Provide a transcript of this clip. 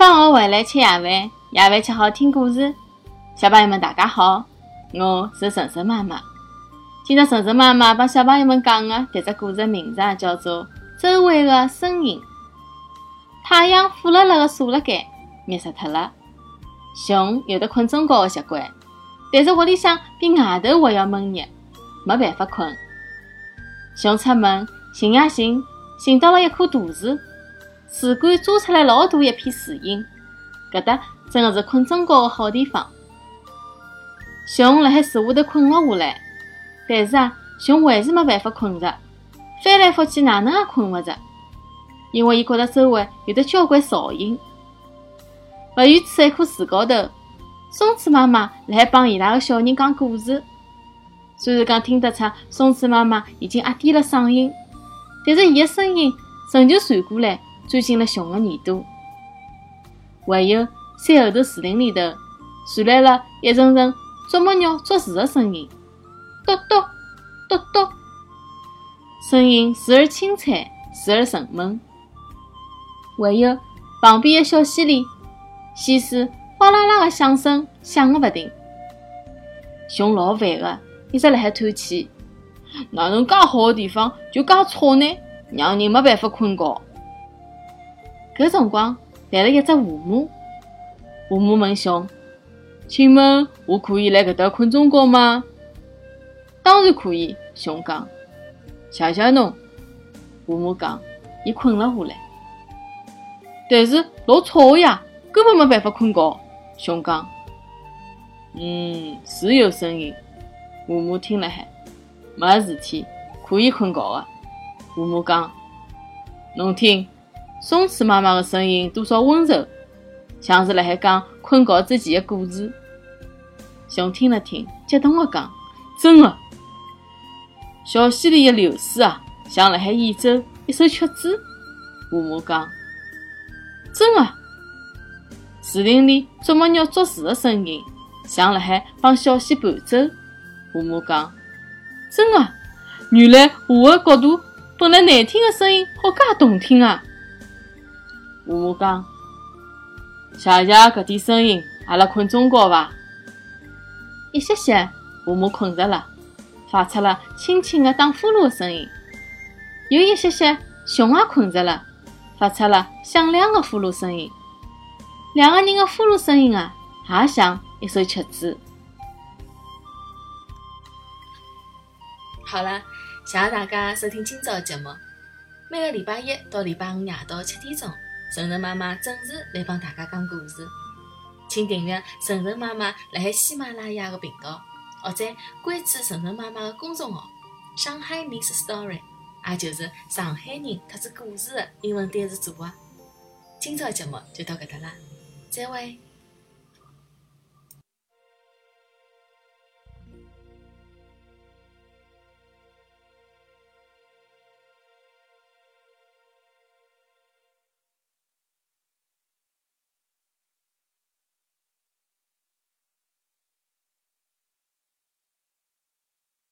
放学回来吃夜饭，夜饭吃好听故事。小朋友们，大家好，我是晨晨妈妈。今朝晨晨妈妈帮小朋友们讲的迭只故事名字啊叫做《周围的声音》。太阳火辣辣的晒辣盖，热死脱了。熊有得困中觉的习惯，但是屋里向比外头还要闷热，没办法困。熊出门寻呀寻，寻到了一棵大树，树干扎出来老大一片树荫，搿搭真的是困中觉的好地方。熊辣海树下头困了下来，但是啊，熊还是没办法困着，翻来覆去哪能也困勿着，因为伊觉得周围有得交关噪音。勿远处一棵树高头，松鼠妈妈辣海帮伊拉个小人讲故事。虽然讲听得出松鼠妈妈已经压低了嗓音，但是伊个声音仍旧传过来，钻进了熊个耳朵。还有山后头树林里头传来了一阵阵啄木鸟啄树个声音，咚咚咚咚，声音时而清脆，时而沉闷。还有旁边个小溪里。溪水哗啦啦的响声响个勿停，熊老烦个，一直辣海叹气。哪能介好个地方就介吵呢？让人没办法困觉。搿辰光来了一只河马，河马问熊：“请问我可以来搿搭困中觉吗？”“当然可以。”熊讲。“谢谢侬。”河马讲，伊困了下来。但是老吵个呀。根本没办法困觉，熊讲：“嗯，是有声音。”河马听了海，没事体，可以困觉的。河马讲：“侬听，松鼠妈妈的声音多少温柔，像是辣海讲困觉之前的故事。”熊听了听，激动地讲：“真的！小溪里的流水啊，像辣海演奏一首曲子。”河马讲：“真的！”树林里啄木鸟啄树的声音，像辣海帮小溪伴奏。河马讲：“真的，原来我的角度本来难听的声音好介动听啊！”河马讲：“谢谢搿点声音，阿拉困中觉伐？”一歇歇，河马困着了，发出了轻轻的打呼噜的声音。又一歇歇，熊也困着了，发出了响亮的呼噜声音。两个人的呼噜声音啊，也像一首曲子。好了，谢谢大家收听今朝的节目。每个礼拜一到礼拜五夜到七点钟，晨晨妈妈准时来帮大家讲故事。请订阅晨晨妈妈辣海喜马拉雅的频道，或者关注晨晨妈妈的公众号“上海人是 story”，也就是上海人特指故事的英文单词组合。今朝节目就到搿搭啦。再会。